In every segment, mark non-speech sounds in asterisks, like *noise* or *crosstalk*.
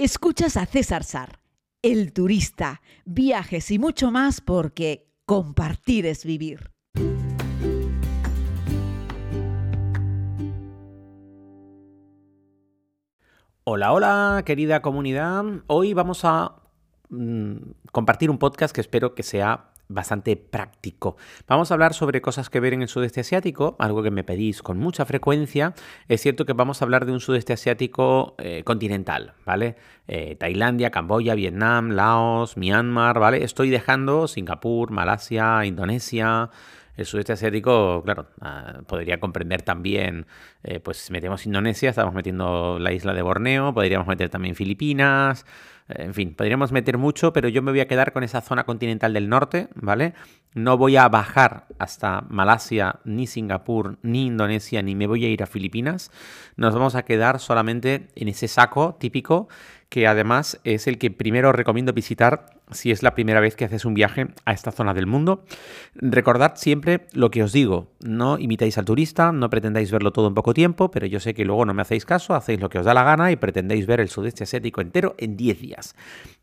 Escuchas a César Sar, el turista, viajes y mucho más porque compartir es vivir. Hola, hola, querida comunidad. Hoy vamos a mm, compartir un podcast que espero que sea bastante práctico. Vamos a hablar sobre cosas que ver en el sudeste asiático, algo que me pedís con mucha frecuencia. Es cierto que vamos a hablar de un sudeste asiático eh, continental, ¿vale? Eh, Tailandia, Camboya, Vietnam, Laos, Myanmar, ¿vale? Estoy dejando Singapur, Malasia, Indonesia. El sudeste asiático, claro, ah, podría comprender también, eh, pues si metemos Indonesia, estamos metiendo la isla de Borneo, podríamos meter también Filipinas, en fin, podríamos meter mucho, pero yo me voy a quedar con esa zona continental del norte, ¿vale? No voy a bajar hasta Malasia, ni Singapur, ni Indonesia, ni me voy a ir a Filipinas. Nos vamos a quedar solamente en ese saco típico que además es el que primero recomiendo visitar si es la primera vez que haces un viaje a esta zona del mundo. Recordad siempre lo que os digo, no imitáis al turista, no pretendáis verlo todo en poco tiempo, pero yo sé que luego no me hacéis caso, hacéis lo que os da la gana y pretendéis ver el sudeste asiático entero en 10 días.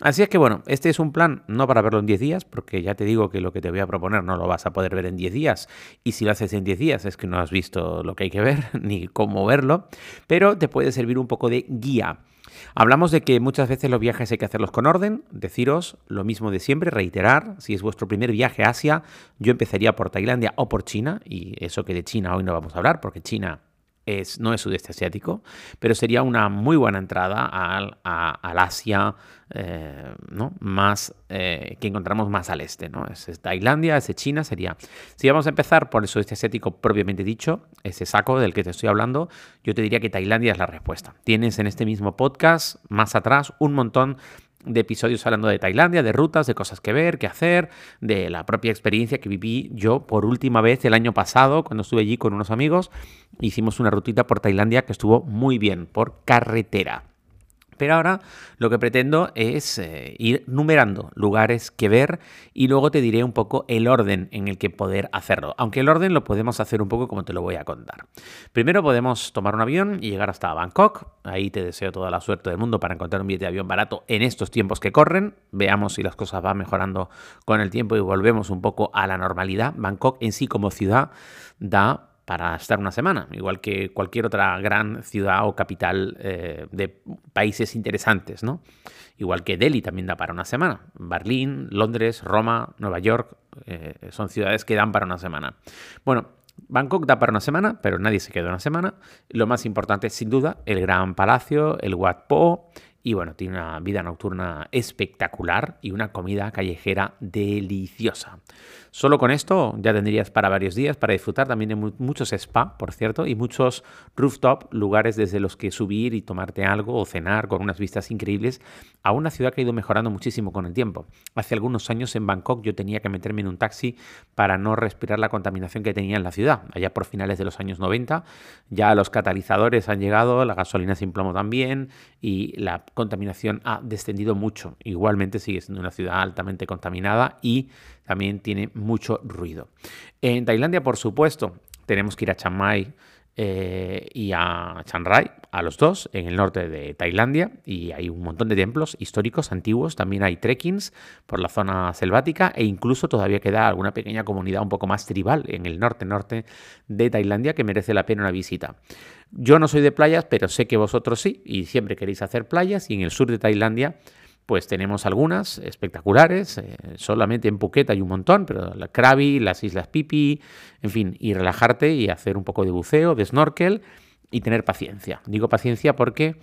Así es que bueno, este es un plan no para verlo en 10 días, porque ya te digo que lo que te voy a proponer no lo vas a poder ver en 10 días, y si lo haces en 10 días es que no has visto lo que hay que ver *laughs* ni cómo verlo, pero te puede servir un poco de guía. Hablamos de que muchas veces los viajes hay que hacerlos con orden, deciros lo mismo de siempre, reiterar, si es vuestro primer viaje a Asia, yo empezaría por Tailandia o por China, y eso que de China hoy no vamos a hablar, porque China no es sudeste asiático, pero sería una muy buena entrada al, Asia eh, ¿no? más, eh, que encontramos más al este. ¿no? Es, Tailandia, ese China sería. Si vamos a empezar por el sudeste asiático propiamente dicho, ese saco del que te estoy hablando, yo te diría que Tailandia es la respuesta. Tienes en este mismo podcast, más atrás, un montón de episodios hablando de Tailandia, de rutas, de cosas que ver, que hacer, de la propia experiencia que viví yo por última vez el año pasado cuando estuve allí con unos amigos. Hicimos una rutita por Tailandia que estuvo muy bien, por carretera. Pero ahora lo que pretendo es eh, ir numerando lugares que ver y luego te diré un poco el orden en el que poder hacerlo. Aunque el orden lo podemos hacer un poco como te lo voy a contar. Primero podemos tomar un avión y llegar hasta Bangkok. Ahí te deseo toda la suerte del mundo para encontrar un billete de avión barato en estos tiempos que corren. Veamos si las cosas van mejorando con el tiempo y volvemos un poco a la normalidad. Bangkok en sí como ciudad da para estar una semana, igual que cualquier otra gran ciudad o capital eh, de países interesantes, ¿no? Igual que Delhi también da para una semana. Berlín, Londres, Roma, Nueva York eh, son ciudades que dan para una semana. Bueno, Bangkok da para una semana, pero nadie se queda una semana. Lo más importante, sin duda, el Gran Palacio, el Wat Po, y bueno, tiene una vida nocturna espectacular y una comida callejera deliciosa. Solo con esto ya tendrías para varios días para disfrutar también de muchos spa, por cierto, y muchos rooftop, lugares desde los que subir y tomarte algo o cenar con unas vistas increíbles a una ciudad que ha ido mejorando muchísimo con el tiempo. Hace algunos años en Bangkok yo tenía que meterme en un taxi para no respirar la contaminación que tenía en la ciudad. Allá por finales de los años 90 ya los catalizadores han llegado, la gasolina sin plomo también y la contaminación ha descendido mucho. Igualmente sigue siendo una ciudad altamente contaminada y también tiene mucho ruido. En Tailandia, por supuesto, tenemos que ir a Chiang eh, y a Chiang Rai, a los dos, en el norte de Tailandia, y hay un montón de templos históricos antiguos, también hay trekkings por la zona selvática e incluso todavía queda alguna pequeña comunidad un poco más tribal en el norte-norte de Tailandia que merece la pena una visita. Yo no soy de playas, pero sé que vosotros sí, y siempre queréis hacer playas, y en el sur de Tailandia pues tenemos algunas espectaculares, eh, solamente en Phuket hay un montón, pero la Krabi, las Islas Pipi, en fin, y relajarte y hacer un poco de buceo, de snorkel y tener paciencia. Digo paciencia porque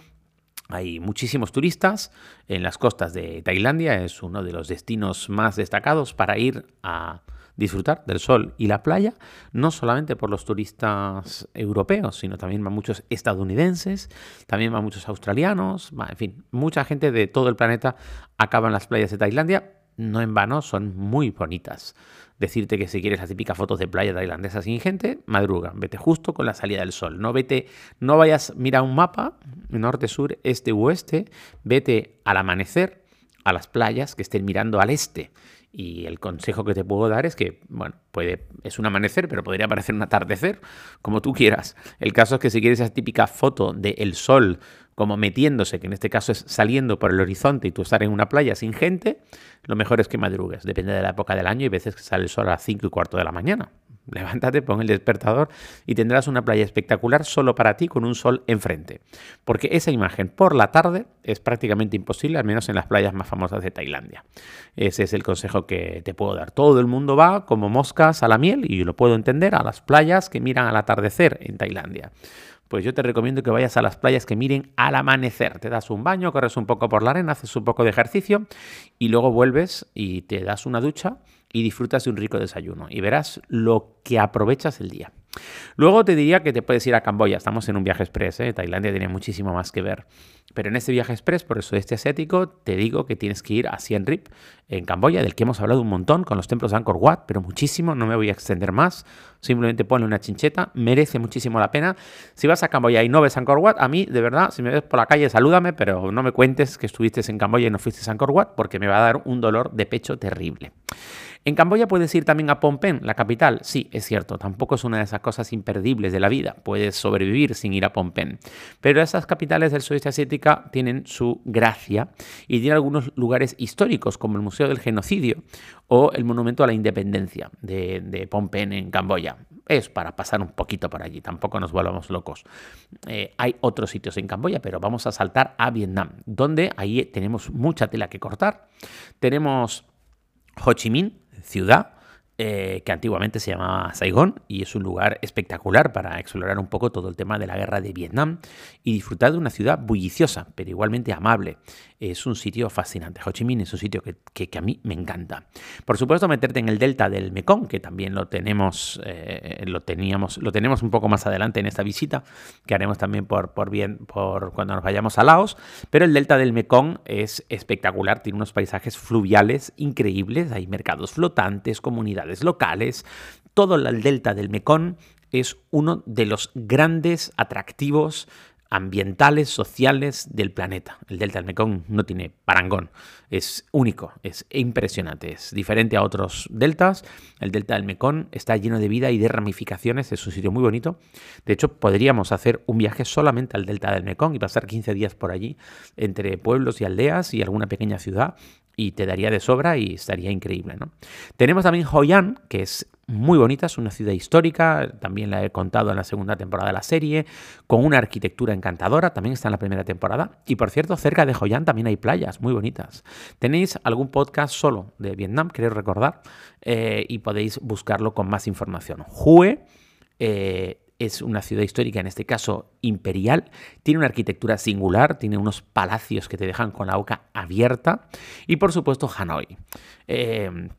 hay muchísimos turistas en las costas de Tailandia, es uno de los destinos más destacados para ir a disfrutar del sol y la playa, no solamente por los turistas europeos, sino también van muchos estadounidenses, también van muchos australianos, en fin, mucha gente de todo el planeta acaba en las playas de Tailandia, no en vano, son muy bonitas. Decirte que si quieres las típicas fotos de playa tailandesa sin gente, madruga, vete justo con la salida del sol. No vete, no vayas, mira un mapa, norte, sur, este oeste, vete al amanecer a las playas que estén mirando al este Y el consejo que te puedo dar es que, bueno, puede, es un amanecer, pero podría parecer un atardecer, como tú quieras. El caso es que si quieres esa típica foto del sol como metiéndose, que en este caso es saliendo por el horizonte y tú estar en una playa sin gente, lo mejor es que madrugues. Depende de la época del año y veces que sale el sol a las 5 y cuarto de la mañana. Levántate, pon el despertador y tendrás una playa espectacular solo para ti con un sol enfrente. Porque esa imagen por la tarde es prácticamente imposible, al menos en las playas más famosas de Tailandia. Ese es el consejo que te puedo dar. Todo el mundo va como moscas a la miel, y lo puedo entender, a las playas que miran al atardecer en Tailandia pues yo te recomiendo que vayas a las playas que miren al amanecer. Te das un baño, corres un poco por la arena, haces un poco de ejercicio y luego vuelves y te das una ducha y disfrutas de un rico desayuno. Y verás lo que aprovechas el día. Luego te diría que te puedes ir a Camboya. Estamos en un viaje express. ¿eh? Tailandia tiene muchísimo más que ver. Pero en este viaje express por el sudeste asiático te digo que tienes que ir a Siem Reap en Camboya, del que hemos hablado un montón con los templos de Angkor Wat, pero muchísimo. No me voy a extender más. Simplemente ponle una chincheta. Merece muchísimo la pena. Si vas a Camboya y no ves Angkor Wat, a mí, de verdad, si me ves por la calle, salúdame, pero no me cuentes que estuviste en Camboya y no fuiste a Angkor Wat, porque me va a dar un dolor de pecho terrible. En Camboya puedes ir también a Phnom Penh, la capital. Sí, es cierto, tampoco es una de esas cosas imperdibles de la vida. Puedes sobrevivir sin ir a Phnom Penh. Pero esas capitales del sudeste asiático tienen su gracia y tienen algunos lugares históricos, como el Museo del Genocidio o el Monumento a la Independencia de, de Phnom Penh en Camboya. Es para pasar un poquito por allí, tampoco nos volvamos locos. Eh, hay otros sitios en Camboya, pero vamos a saltar a Vietnam, donde ahí tenemos mucha tela que cortar. Tenemos Ho Chi Minh, ciudad, eh, que antiguamente se llamaba Saigón y es un lugar espectacular para explorar un poco todo el tema de la guerra de Vietnam y disfrutar de una ciudad bulliciosa, pero igualmente amable. Es un sitio fascinante. Ho Chi Minh es un sitio que, a mí me encanta. Por supuesto, meterte en el delta del Mekong, que también lo tenemos, eh, lo teníamos, lo tenemos un poco más adelante en esta visita, que haremos también por, por, bien, por cuando nos vayamos a Laos. Pero el delta del Mekong es espectacular, tiene unos paisajes fluviales increíbles, hay mercados flotantes, comunidades locales, todo el delta del Mekong es uno de los grandes atractivos ambientales, sociales del planeta. El delta del Mekong no tiene parangón, es único, es impresionante, es diferente a otros deltas. El delta del Mekong está lleno de vida y de ramificaciones, es un sitio muy bonito. De hecho, podríamos hacer un viaje solamente al delta del Mekong y pasar 15 días por allí, entre pueblos y aldeas y alguna pequeña ciudad, y te daría de sobra y estaría increíble. ¿no? Tenemos también Hoi An, que es muy bonita, es una ciudad histórica, también la he contado en la segunda temporada de la serie, con una arquitectura encantadora, también está en la primera temporada. Y por cierto, cerca de Hoi An también hay playas muy bonitas. Tenéis algún podcast solo de Vietnam, creo recordar, eh, y podéis buscarlo con más información. Hue. Eh, es una ciudad histórica, en este caso imperial, tiene una arquitectura singular, tiene unos palacios que te dejan con la boca abierta y por supuesto Hanoi. Eh,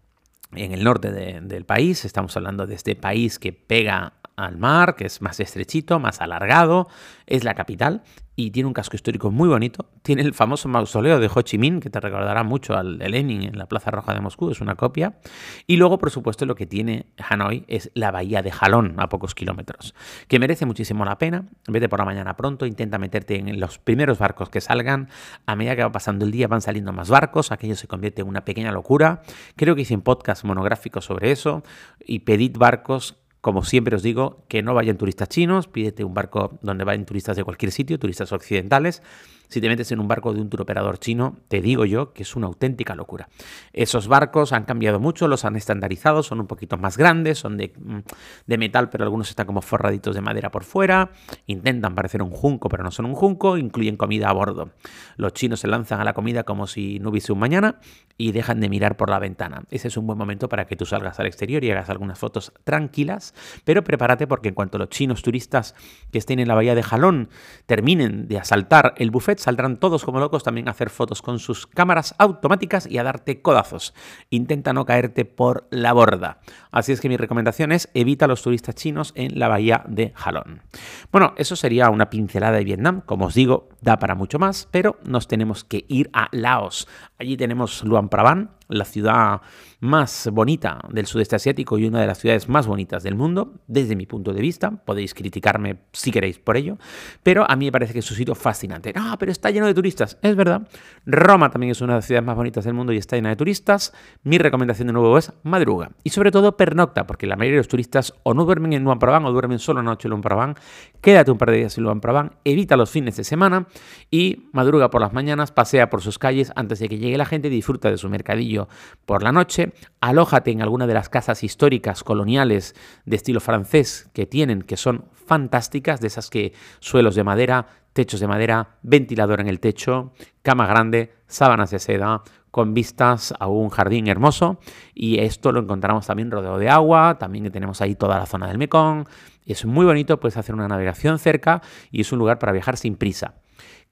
en el norte del país, estamos hablando de este país que pega al mar, que es más estrechito, más alargado, es la capital y tiene un casco histórico muy bonito. Tiene el famoso mausoleo de Ho Chi Minh, que te recordará mucho al de Lenin en la Plaza Roja de Moscú, es una copia. Y luego, por supuesto, lo que tiene Hanoi es la bahía de Jalón, a pocos kilómetros, que merece muchísimo la pena. Vete por la mañana pronto, intenta meterte en los primeros barcos que salgan. A medida que va pasando el día van saliendo más barcos, aquello se convierte en una pequeña locura. Creo que hice un podcast monográfico sobre eso y pedid barcos como siempre os digo, que no vayan turistas chinos, pídete un barco donde vayan turistas de cualquier sitio, turistas occidentales, si te metes en un barco de un turoperador chino, te digo yo que es una auténtica locura. Esos barcos han cambiado mucho, los han estandarizado, son un poquito más grandes, son de, mm, de metal, pero algunos están como forraditos de madera por fuera, intentan parecer un junco, pero no son un junco, incluyen comida a bordo. Los chinos se lanzan a la comida como si no hubiese un mañana y dejan de mirar por la ventana. Ese es un buen momento para que tú salgas al exterior y hagas algunas fotos tranquilas, pero prepárate porque en cuanto los chinos turistas que estén en la bahía de Jalón terminen de asaltar el buffet, saldrán todos como locos también a hacer fotos con sus cámaras automáticas y a darte codazos. Intenta no caerte por la borda. Así es que mi recomendación es evita a los turistas chinos en la bahía de Jalón. Bueno, eso sería una pincelada de Vietnam. Como os digo, da para mucho más, pero nos tenemos que ir a Laos. Allí tenemos Luang Prabang, la ciudad más bonita del sudeste asiático y una de las ciudades más bonitas del mundo, desde mi punto de vista. Podéis criticarme si queréis por ello, pero a mí me parece que es un sitio fascinante. Ah, pero está lleno de turistas. Es verdad. Roma también es una de las ciudades más bonitas del mundo y está llena de turistas. Mi recomendación de nuevo es madruga. Y sobre todo pernocta, porque la mayoría de los turistas o no duermen en Luang Prabang o duermen solo una noche en Luang Prabang. Quédate un par de días en Luang Prabang, evita los fines de semana y madruga por las mañanas, pasea por sus calles antes de que llegue la gente, disfruta de su mercadillo por la noche, alójate en alguna de las casas históricas coloniales de estilo francés que tienen, que son fantásticas, de esas que suelos de madera, techos de madera, ventilador en el techo, cama grande, sábanas de seda, con vistas a un jardín hermoso. Y esto lo encontramos también rodeado de agua, también tenemos ahí toda la zona del Mekong, es muy bonito, puedes hacer una navegación cerca y es un lugar para viajar sin prisa.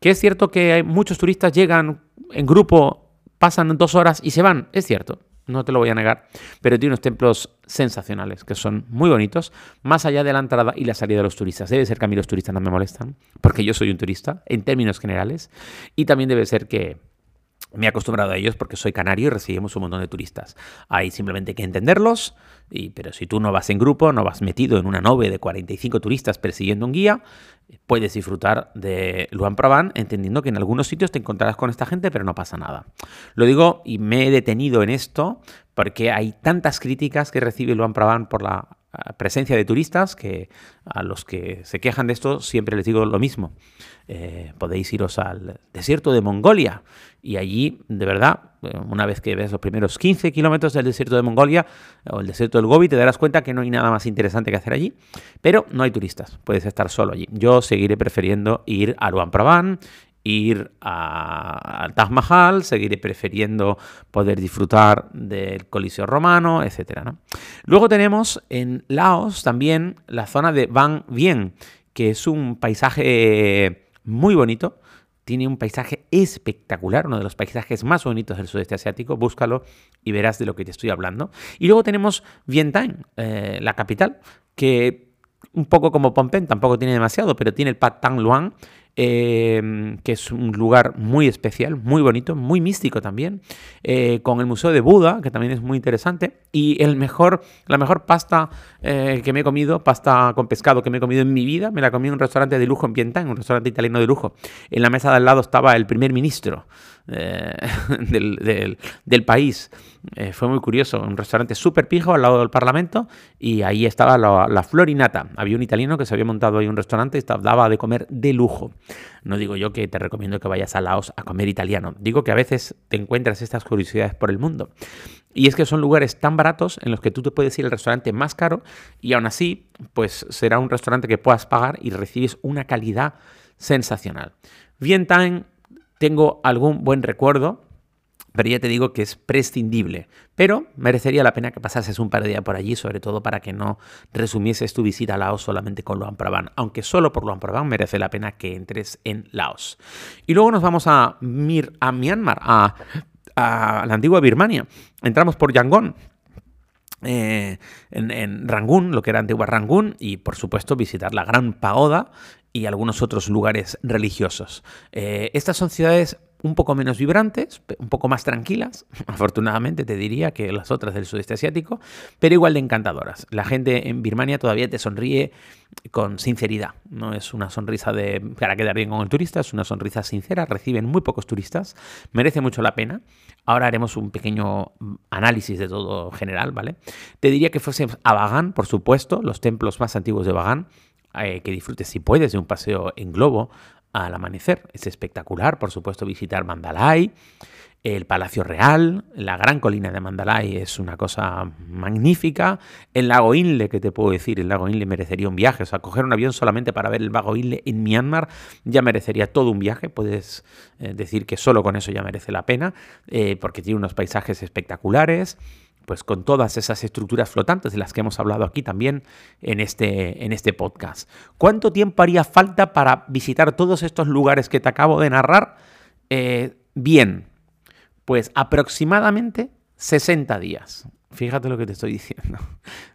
Que es cierto que muchos turistas llegan en grupo, pasan dos horas y se van, es cierto, no te lo voy a negar, pero tiene unos templos sensacionales, que son muy bonitos, más allá de la entrada y la salida de los turistas. Debe ser que a mí los turistas no me molestan, porque yo soy un turista, en términos generales, y también debe ser que me he acostumbrado a ellos porque soy canario y recibimos un montón de turistas. Hay simplemente que entenderlos, y, pero si tú no vas en grupo, no vas metido en una nube de 45 turistas persiguiendo un guía, puedes disfrutar de Luan Prabang entendiendo que en algunos sitios te encontrarás con esta gente, pero no pasa nada. Lo digo y me he detenido en esto porque hay tantas críticas que recibe Luan Prabang por la presencia de turistas que a los que se quejan de esto siempre les digo lo mismo. Eh, podéis iros al desierto de Mongolia y allí, de verdad, eh, una vez que ves los primeros 15 kilómetros del desierto de Mongolia o el desierto del Gobi, te darás cuenta que no hay nada más interesante que hacer allí, pero no hay turistas, puedes estar solo allí. Yo seguiré prefiriendo ir a Luang Prabang, ir al Taj Mahal, seguiré prefiriendo poder disfrutar del Coliseo Romano, etc. Luego tenemos en Laos también la zona de Van Bien, que es un paisaje muy bonito. Tiene un paisaje espectacular, uno de los paisajes más bonitos del sudeste asiático. Búscalo y verás de lo que te estoy hablando. Y luego tenemos Vientiane, eh, la capital, que un poco como Phnom tampoco tiene demasiado, pero tiene el Pat Tang Luang, Em, que es un lugar muy especial, muy bonito, muy místico también, eh, con el Museo de Buda, que también es muy interesante, y el mejor, la mejor pasta eh, que me he comido, pasta con pescado que me he comido en mi vida, me la comí en un restaurante de lujo en Pientán, un restaurante italiano de lujo. En la mesa de al lado estaba el primer ministro *laughs* del, país. Eh, fue muy curioso, un restaurante súper pijo al lado del Parlamento y ahí estaba la, florinata. Había un italiano que se había montado ahí un restaurante y daba de comer de lujo. No digo yo que te recomiendo que vayas a Laos a comer italiano, digo que a veces te encuentras estas curiosidades por el mundo. Y es que son lugares tan baratos en los que tú te puedes ir al restaurante más caro y aún así, pues será un restaurante que puedas pagar y recibes una calidad sensacional. Bien Time tengo algún buen recuerdo, pero ya te digo que es prescindible. Pero merecería la pena que pasases un par de días por allí, sobre todo para que no resumieses tu visita a Laos solamente con Luang Prabang, aunque solo por Luang Prabang merece la pena que entres en Laos. Y luego nos vamos a, Mir, a Myanmar, a, la antigua Birmania. Entramos por Yangon, eh, en, Rangún, lo que era antigua Rangún, y por supuesto visitar la Gran Pagoda y algunos otros lugares religiosos. Eh, estas son ciudades un poco menos vibrantes, un poco más tranquilas, *laughs* afortunadamente te diría que las otras del sudeste asiático, pero igual de encantadoras. La gente en Birmania todavía te sonríe con sinceridad, no es una sonrisa de para quedar bien con el turista, es una sonrisa sincera, reciben muy pocos turistas, merece mucho la pena. Ahora haremos un pequeño análisis de todo general, ¿vale? Te diría que fuese a Bagan, por supuesto, los templos más antiguos de Bagan, eh, que disfrutes si puedes de un paseo en globo al amanecer. Es espectacular, por supuesto, visitar Mandalay, el Palacio Real, la gran colina de Mandalay es una cosa magnífica. El lago Inle, que te puedo decir, el lago Inle merecería un viaje. O sea, coger un avión solamente para ver el lago Inle en Myanmar ya merecería todo un viaje. Puedes eh, decir que solo con eso ya merece la pena, eh, porque tiene unos paisajes espectaculares pues con todas esas estructuras flotantes de las que hemos hablado aquí también en este, en este podcast. ¿Cuánto tiempo haría falta para visitar todos estos lugares que te acabo de narrar? Eh, bien, pues aproximadamente 60 días. Fíjate lo que te estoy *laughs* diciendo.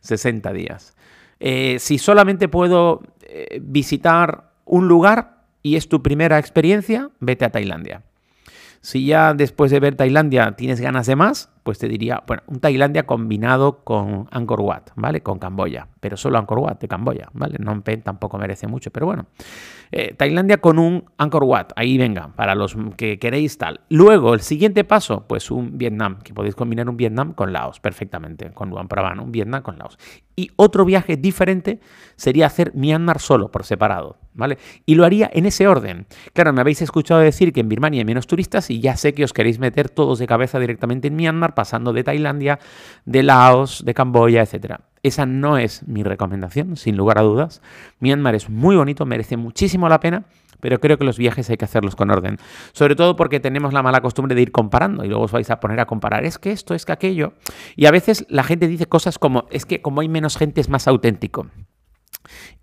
60 días. Eh, si solamente puedo eh, visitar un lugar y es tu primera experiencia, vete a Tailandia. Si ya después de ver Tailandia tienes ganas de más, pues te diría, bueno, un Tailandia combinado con Angkor Wat, ¿vale? Con Camboya, pero solo Angkor Wat de Camboya, ¿vale? Phnom Penh tampoco merece mucho, pero bueno. Eh, Tailandia con un Angkor Wat, ahí venga, para los que queréis tal. Luego, el siguiente paso, pues un Vietnam, que podéis combinar un Vietnam con Laos perfectamente, con Luang Prabang, un Vietnam con Laos. Y otro viaje diferente sería hacer Myanmar solo, por separado, ¿vale? Y lo haría en ese orden. Claro, me habéis escuchado decir que en Birmania hay menos turistas y ya sé que os queréis meter todos de cabeza directamente en Myanmar, pasando de Tailandia, de Laos, de Camboya, etc. Esa no es mi recomendación, sin lugar a dudas. Myanmar es muy bonito, merece muchísimo la pena, pero creo que los viajes hay que hacerlos con orden. Sobre todo porque tenemos la mala costumbre de ir comparando y luego os vais a poner a comparar, es que esto, es que aquello. Y a veces la gente dice cosas como, es que como hay menos gente es más auténtico.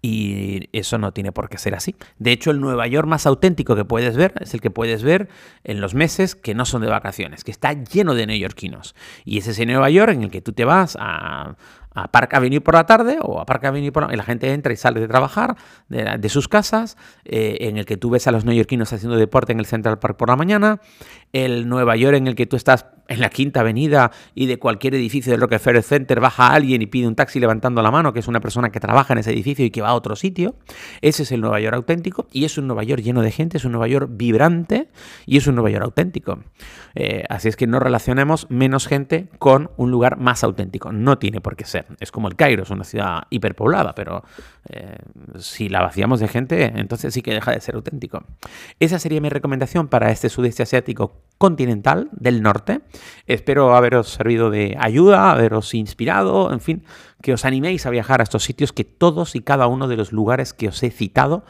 Y eso no tiene por qué ser así. De hecho, el Nueva York más auténtico que puedes ver es el que puedes ver en los meses que no son de vacaciones, que está lleno de neoyorquinos. Y es ese Nueva York en el que tú te vas a, a Park Avenue por la tarde o a Park Avenue por la... y la gente entra y sale de trabajar de, sus casas, eh, en el que tú ves a los neoyorquinos haciendo deporte en el Central Park por la mañana, el Nueva York en el que tú estás en la Quinta Avenida y de cualquier edificio del Rockefeller Center baja alguien y pide un taxi levantando la mano, que es una persona que trabaja en ese edificio y que va a otro sitio. Ese es el Nueva York auténtico y es un Nueva York lleno de gente, es un Nueva York vibrante y es un Nueva York auténtico. Eh, así es que no relacionemos menos gente con un lugar más auténtico. No tiene por qué ser. Es como el Cairo, es una ciudad hiperpoblada, pero eh, si la vaciamos de gente, entonces sí que deja de ser auténtico. Esa sería mi recomendación para este sudeste asiático continental del norte. Espero haberos servido de ayuda, haberos inspirado, en fin, que os animéis a viajar a estos sitios que todos y cada uno de los lugares que os he citado,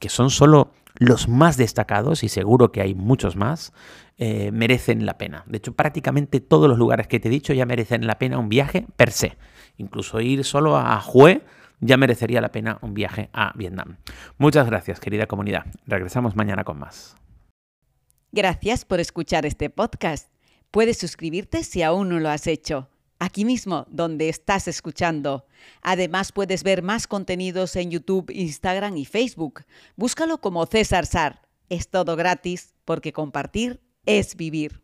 que son solo los más destacados y seguro que hay muchos más, eh, merecen la pena. De hecho, prácticamente todos los lugares que te he dicho ya merecen la pena un viaje per se. Incluso ir solo a Hue ya merecería la pena un viaje a Vietnam. Muchas gracias, querida comunidad. Regresamos mañana con más. Gracias por escuchar este podcast. Puedes suscribirte si aún no lo has hecho. Aquí mismo, donde estás escuchando. Además, puedes ver más contenidos en YouTube, Instagram y Facebook. Búscalo como César Sar. Es todo gratis porque compartir es vivir.